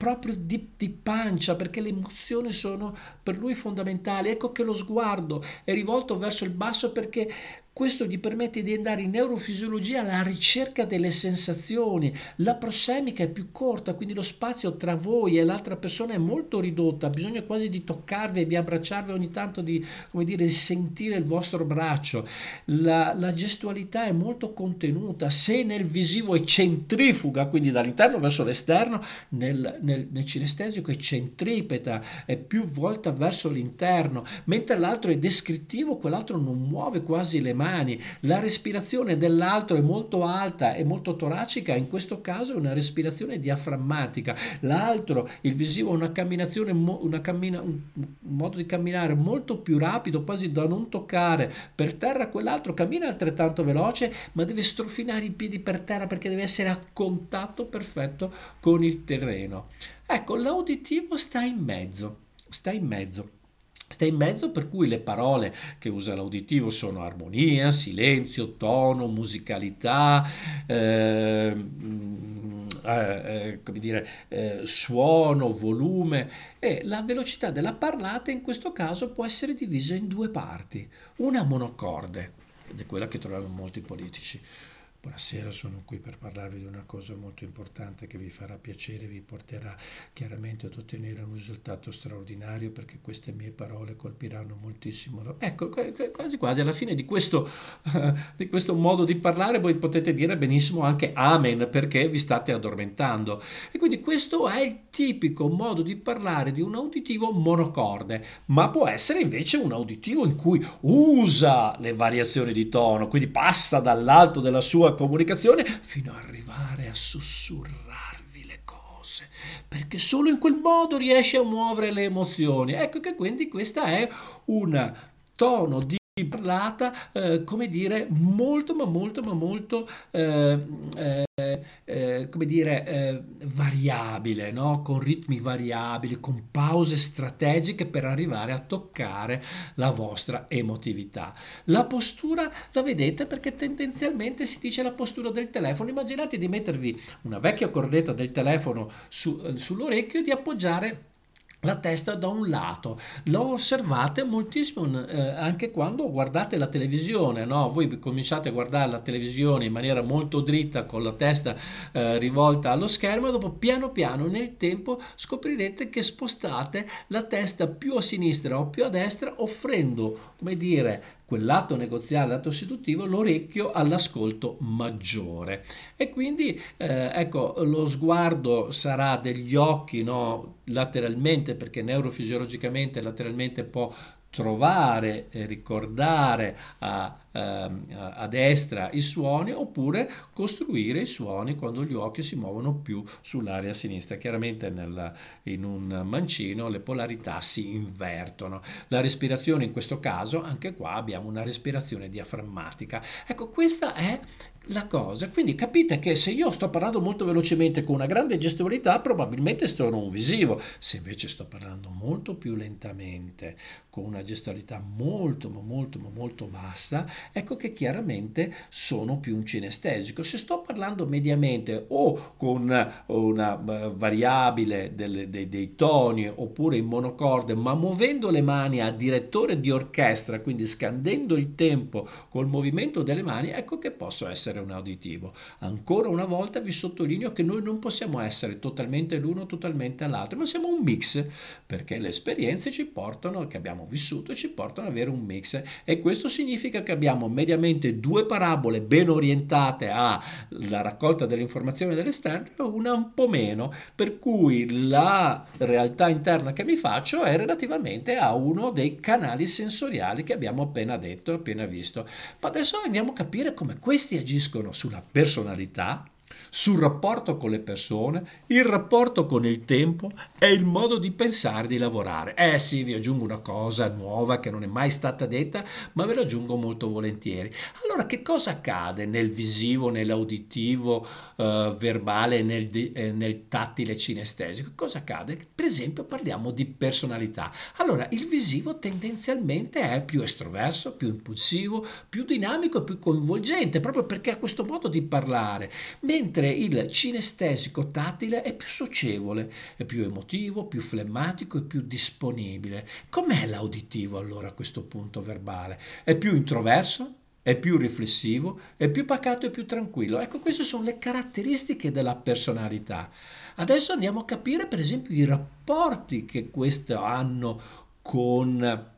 proprio di, di, pancia, perché le emozioni sono per lui fondamentali. Ecco che lo sguardo è rivolto verso il basso perché questo gli permette di andare in neurofisiologia alla ricerca delle sensazioni. La prossemica è più corta, quindi lo spazio tra voi e l'altra persona è molto ridotta. Ha bisogno quasi di toccarvi e di abbracciarvi ogni tanto, di, dire, di sentire il vostro braccio. La, la gestualità è molto contenuta. Se nel visivo è centrifuga, quindi dall'interno verso l'esterno, nel, nel, nel cinestesico è centripeta, è più volta verso l'interno, mentre l'altro è descrittivo, quell'altro non muove quasi le mani mani, la respirazione dell'altro è molto alta e molto toracica, in questo caso è una respirazione diaframmatica, l'altro, il visivo, una camminazione, una cammina, un modo di camminare molto più rapido, quasi da non toccare per terra, quell'altro cammina altrettanto veloce, ma deve strofinare i piedi per terra perché deve essere a contatto perfetto con il terreno. Ecco, l'auditivo sta in mezzo, sta in mezzo sta in mezzo per cui le parole che usa l'auditivo sono armonia, silenzio, tono, musicalità, eh, eh, come dire, eh, suono, volume e la velocità della parlata in questo caso può essere divisa in due parti, una monocorde, ed è quella che troviamo molti politici, Buonasera, sono qui per parlarvi di una cosa molto importante che vi farà piacere, vi porterà chiaramente ad ottenere un risultato straordinario perché queste mie parole colpiranno moltissimo. Ecco, quasi quasi alla fine di questo, di questo modo di parlare voi potete dire benissimo anche amen perché vi state addormentando. E quindi questo è il tipico modo di parlare di un uditivo monocorde, ma può essere invece un uditivo in cui usa le variazioni di tono, quindi passa dall'alto della sua comunicazione fino ad arrivare a sussurrarvi le cose, perché solo in quel modo riesce a muovere le emozioni. Ecco che quindi questa è un tono di parlata, eh, come dire, molto, ma molto, ma molto, eh, eh, eh, come dire, eh, variabile, no? con ritmi variabili, con pause strategiche per arrivare a toccare la vostra emotività. La postura la vedete perché tendenzialmente si dice la postura del telefono. Immaginate di mettervi una vecchia cordetta del telefono su, eh, sull'orecchio e di appoggiare la testa da un lato. Lo osservate moltissimo eh, anche quando guardate la televisione, no? Voi cominciate a guardare la televisione in maniera molto dritta con la testa eh, rivolta allo schermo dopo piano piano nel tempo scoprirete che spostate la testa più a sinistra o più a destra offrendo, come dire, quell'atto negoziale, l'atto seduttivo, l'orecchio all'ascolto maggiore. E quindi eh, ecco, lo sguardo sarà degli occhi no, lateralmente, perché neurofisiologicamente lateralmente può trovare e ricordare a, ehm, a, destra i suoni oppure costruire i suoni quando gli occhi si muovono più sull'area sinistra. Chiaramente nel, in un mancino le polarità si invertono. La respirazione in questo caso, anche qua abbiamo una respirazione diaframmatica. Ecco, questa è la cosa. Quindi capite che se io sto parlando molto velocemente con una grande gestualità, probabilmente sono un visivo. Se invece sto parlando molto più lentamente, con una gestualità molto, molto, molto bassa, ecco che chiaramente sono più un cinestesico. Se sto parlando mediamente o con una variabile delle, dei, dei toni oppure in monocorde, ma muovendo le mani a direttore di orchestra, quindi scandendo il tempo col movimento delle mani, ecco che posso essere un auditivo. Ancora una volta vi sottolineo che noi non possiamo essere totalmente l'uno, totalmente l'altro, ma siamo un mix, perché le esperienze ci portano, che abbiamo vissuto, ci portano ad avere un mix e questo significa che abbiamo abbiamo mediamente due parabole ben orientate alla raccolta delle informazioni dell'esterno e una un po' meno, per cui la realtà interna che mi faccio è relativamente a uno dei canali sensoriali che abbiamo appena detto, appena visto. Ma adesso andiamo a capire come questi agiscono sulla personalità sul rapporto con le persone, il rapporto con il tempo e il modo di pensare di lavorare. Eh sì, vi aggiungo una cosa nuova che non è mai stata detta, ma ve la aggiungo molto volentieri. Allora, che cosa accade nel visivo, nell'auditivo, eh, verbale, nel, eh, nel tattile cinestesico? Cosa accade? Per esempio, parliamo di personalità. Allora, il visivo tendenzialmente è più estroverso, più impulsivo, più dinamico e più coinvolgente, proprio perché ha questo modo di parlare. Mentre mentre il cinestesico tattile è più socievole, è più emotivo, più flemmatico e più disponibile. Com'è l'auditivo allora a questo punto verbale? È più introverso? È più riflessivo, è più pacato e più tranquillo. Ecco, queste sono le caratteristiche della personalità. Adesso andiamo a capire, per esempio, i rapporti che queste hanno con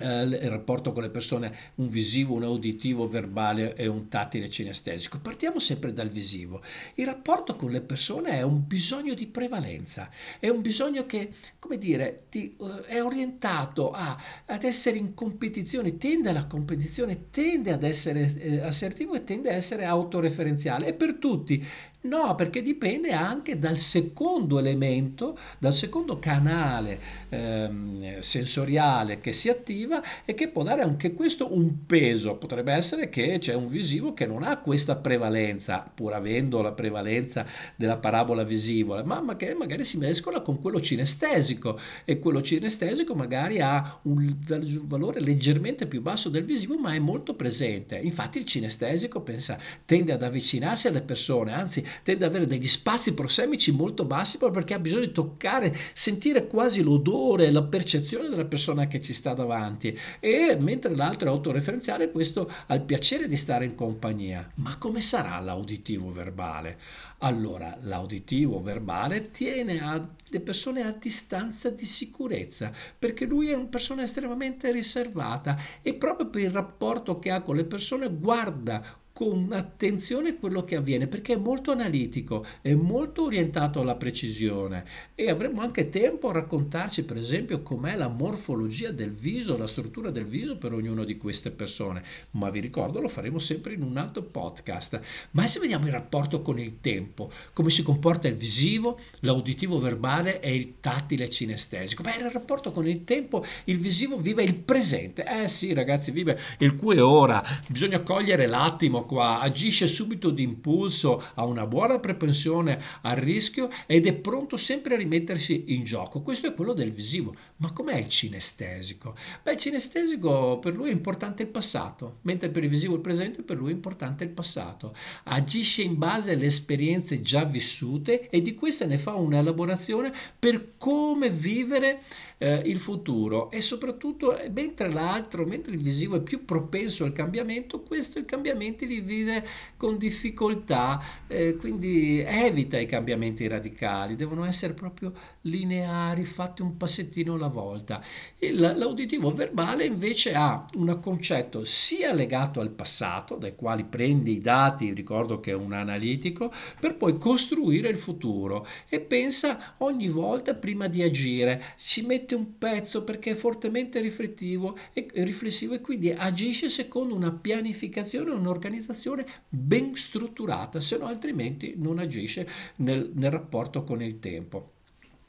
eh, il rapporto con le persone, un visivo, un uditivo, verbale e un tattile cinestesico. Partiamo sempre dal visivo. Il rapporto con le persone è un bisogno di prevalenza, è un bisogno che, come dire, ti, uh, è orientato a, ad essere in competizione, tende alla competizione, tende ad essere eh, assertivo e tende a essere autoreferenziale. E per tutti No, perché dipende anche dal secondo elemento, dal secondo canale ehm, sensoriale che si attiva e che può dare anche questo un peso. Potrebbe essere che c'è un visivo che non ha questa prevalenza, pur avendo la prevalenza della parabola visiva, ma che magari si mescola con quello cinestesico e quello cinestesico magari ha un valore leggermente più basso del visivo, ma è molto presente. Infatti il cinestesico pensa, tende ad avvicinarsi alle persone, anzi tende ad avere degli spazi prosemici molto bassi proprio perché ha bisogno di toccare, sentire quasi l'odore, la percezione della persona che ci sta davanti e mentre l'altro è autoreferenziale questo ha il piacere di stare in compagnia. Ma come sarà l'auditivo verbale? Allora, l'auditivo verbale tiene a le persone a distanza di sicurezza, perché lui è una persona estremamente riservata e proprio per il rapporto che ha con le persone guarda con attenzione quello che avviene perché è molto analitico, è molto orientato alla precisione e avremo anche tempo a raccontarci per esempio com'è la morfologia del viso, la struttura del viso per ognuna di queste persone, ma vi ricordo lo faremo sempre in un altro podcast. Ma se vediamo il rapporto con il tempo, come si comporta il visivo, l'auditivo verbale e il tattile cinestesico. Beh, il rapporto con il tempo, il visivo vive il presente. Eh sì, ragazzi, vive il qui e ora. Bisogna cogliere l'attimo qua, agisce subito di impulso, ha una buona propensione al rischio ed è pronto sempre a rimettersi in gioco. Questo è quello del visivo. Ma com'è il cinestesico? Beh, il cinestesico per lui è importante il passato, mentre per il visivo il presente per lui è importante il passato. Agisce in base alle esperienze già vissute e di queste ne fa un'elaborazione per come vivere eh, il futuro e soprattutto eh, mentre l'altro, mentre il visivo è più propenso al cambiamento, questo i cambiamenti li vive con difficoltà, eh, quindi evita i cambiamenti radicali, devono essere proprio lineari, fatti un passettino alla volta. Il, l'auditivo verbale invece ha un concetto sia legato al passato, dai quali prende i dati, ricordo che è un analitico, per poi costruire il futuro e pensa ogni volta prima di agire, ci mette mette un pezzo perché è fortemente riflettivo e, riflessivo e quindi agisce secondo una pianificazione, un'organizzazione ben strutturata, se no altrimenti non agisce nel, nel rapporto con il tempo.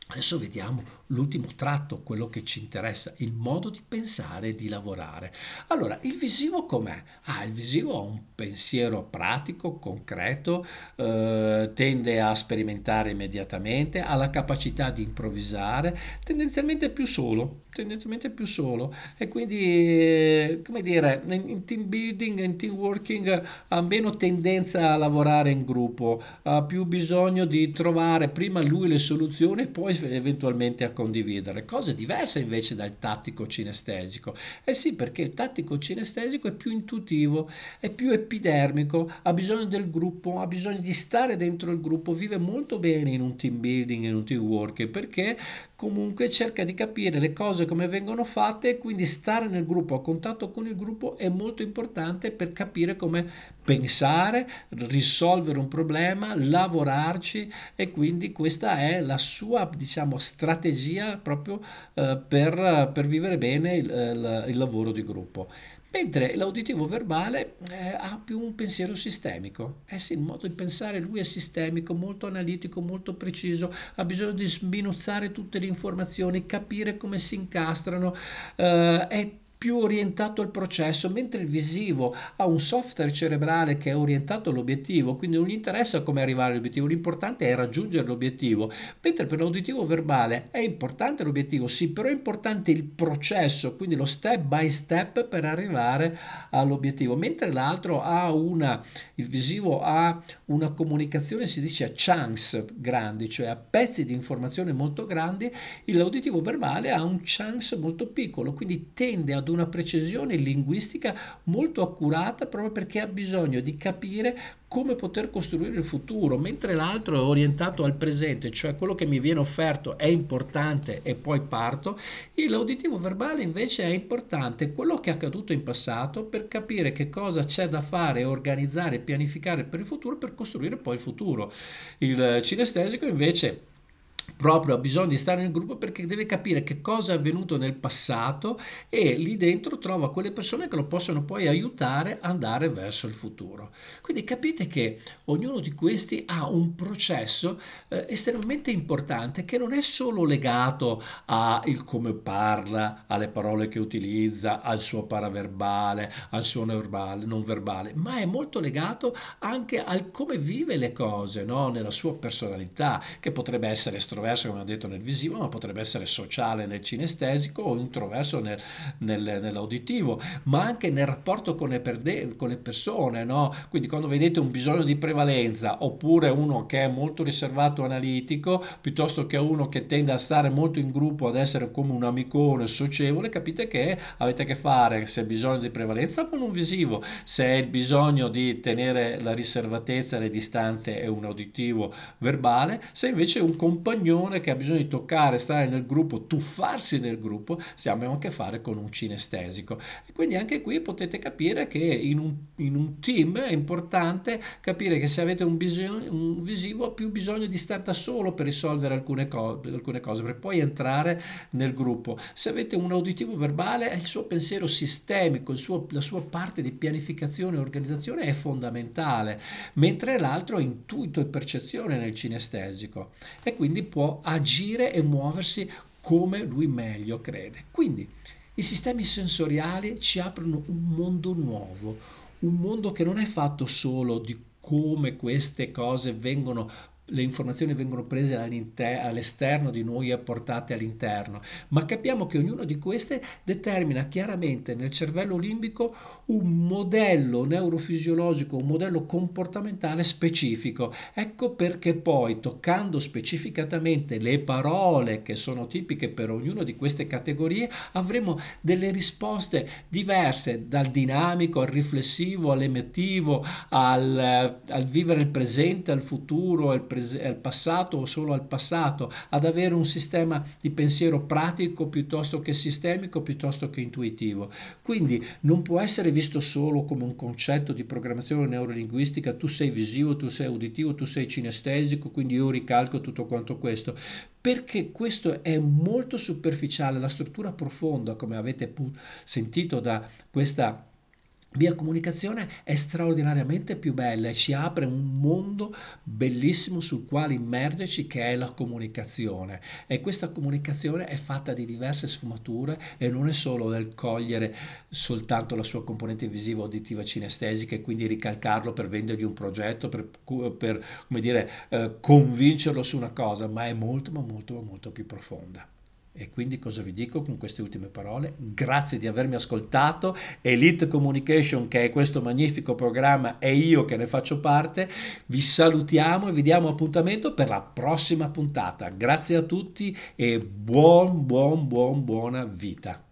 Adesso vediamo l'ultimo tratto, quello che ci interessa, il modo di pensare e di lavorare. Allora, il visivo com'è? Ah, il visivo ha un pensiero pratico, concreto, eh, tende a sperimentare immediatamente, ha la capacità di improvvisare, tendenzialmente più solo, tendenzialmente più solo e quindi, come dire, in team building, in team working ha meno tendenza a lavorare in gruppo, ha più bisogno di trovare prima lui le soluzioni e poi eventualmente a condividere. Cose diverse invece dal tattico cinestesico. Eh sì, perché il tattico cinestesico è più intuitivo, è più epidermico, ha bisogno del gruppo, ha bisogno di stare dentro il gruppo, vive molto bene in un team building, in un team work, perché comunque cerca di capire le cose come vengono fatte e quindi stare nel gruppo, a contatto con il gruppo è molto importante per capire come pensare, risolvere un problema, lavorarci e quindi questa è la sua diciamo strategia proprio eh, per, per, vivere bene il, il, il lavoro di gruppo. Mentre l'auditivo verbale eh, ha più un pensiero sistemico. Eh sì, il modo di pensare lui è sistemico, molto analitico, molto preciso, ha bisogno di sminuzzare tutte le informazioni, capire come si incastrano, eh, è più orientato al processo, mentre il visivo ha un software cerebrale che è orientato all'obiettivo, quindi non gli interessa come arrivare all'obiettivo, l'importante è raggiungere l'obiettivo, mentre per l'auditivo verbale è importante l'obiettivo, sì, però è importante il processo, quindi lo step by step per arrivare all'obiettivo, mentre l'altro ha una, il visivo ha una comunicazione, si dice a chunks grandi, cioè a pezzi di informazione molto grandi, l'auditivo verbale ha un chunks molto piccolo, quindi tende ad una precisione linguistica molto accurata proprio perché ha bisogno di capire come poter costruire il futuro, mentre l'altro è orientato al presente, cioè quello che mi viene offerto è importante e poi parto, l'auditivo verbale invece è importante quello che è accaduto in passato per capire che cosa c'è da fare, organizzare, pianificare per il futuro per costruire poi il futuro. Il cinestesico invece proprio ha bisogno di stare nel gruppo perché deve capire che cosa è avvenuto nel passato e lì dentro trova quelle persone che lo possono poi aiutare ad andare verso il futuro. Quindi capite che ognuno di questi ha un processo eh, estremamente importante che non è solo legato al come parla, alle parole che utilizza, al suo paraverbale, al suo verbale, non verbale, ma è molto legato anche al come vive le cose, no? nella sua personalità, che potrebbe essere estroverso, come ho detto, nel visivo, ma potrebbe essere sociale nel cinestesico o introverso nel, nel, nell'auditivo, ma anche nel rapporto con le, perde- con le persone. No? Quindi quando vedete un bisogno di prevalenza oppure uno che è molto riservato analitico, piuttosto che uno che tende a stare molto in gruppo, ad essere come un amicone socievole, capite che avete a che fare se bisogno di prevalenza con un visivo, se è il bisogno di tenere la riservatezza, le distanze è un auditivo verbale, se invece un compagnone che ha bisogno di toccare, stare nel gruppo, tuffarsi nel gruppo, abbiamo a che fare con un cinestesico. E quindi anche qui potete capire che in un, in un team è importante capire che se avete un, bisogno, un visivo più bisogno di stare da solo per risolvere alcune, co- alcune cose, per poi entrare nel gruppo. Se avete un auditivo verbale, il suo pensiero sistemico, suo, la sua parte di pianificazione e organizzazione è fondamentale, mentre l'altro è intuito e percezione nel cinestesico e quindi può agire e muoversi come lui meglio crede. Quindi i sistemi sensoriali ci aprono un mondo nuovo, un mondo che non è fatto solo di come queste cose vengono le informazioni vengono prese all'esterno di noi e portate all'interno, ma capiamo che ognuna di queste determina chiaramente nel cervello limbico un modello neurofisiologico, un modello comportamentale specifico. Ecco perché poi, toccando specificatamente le parole che sono tipiche per ognuna di queste categorie, avremo delle risposte diverse dal dinamico al riflessivo, all'emettivo, al, al vivere il presente, al futuro, al, pres- al passato o solo al passato, ad avere un sistema di pensiero pratico piuttosto che sistemico, piuttosto che intuitivo. Quindi non può essere visto solo come un concetto di programmazione neurolinguistica, tu sei visivo, tu sei uditivo, tu sei cinestesico, quindi io ricalco tutto quanto questo, perché questo è molto superficiale, la struttura profonda, come avete sentito da questa via comunicazione è straordinariamente più bella e ci apre un mondo bellissimo sul quale immergerci che è la comunicazione. E questa comunicazione è fatta di diverse sfumature e non è solo nel cogliere soltanto la sua componente visiva uditiva cinestesica e quindi ricalcarlo per vendergli un progetto per, per dire eh, convincerlo su una cosa ma è molto ma molto ma molto più profonda E quindi cosa vi dico con queste ultime parole? Grazie di avermi ascoltato. Elite Communication, che è questo magnifico programma, e io che ne faccio parte, vi salutiamo e vi diamo appuntamento per la prossima puntata. Grazie a tutti e buon, buon, buon, buona vita.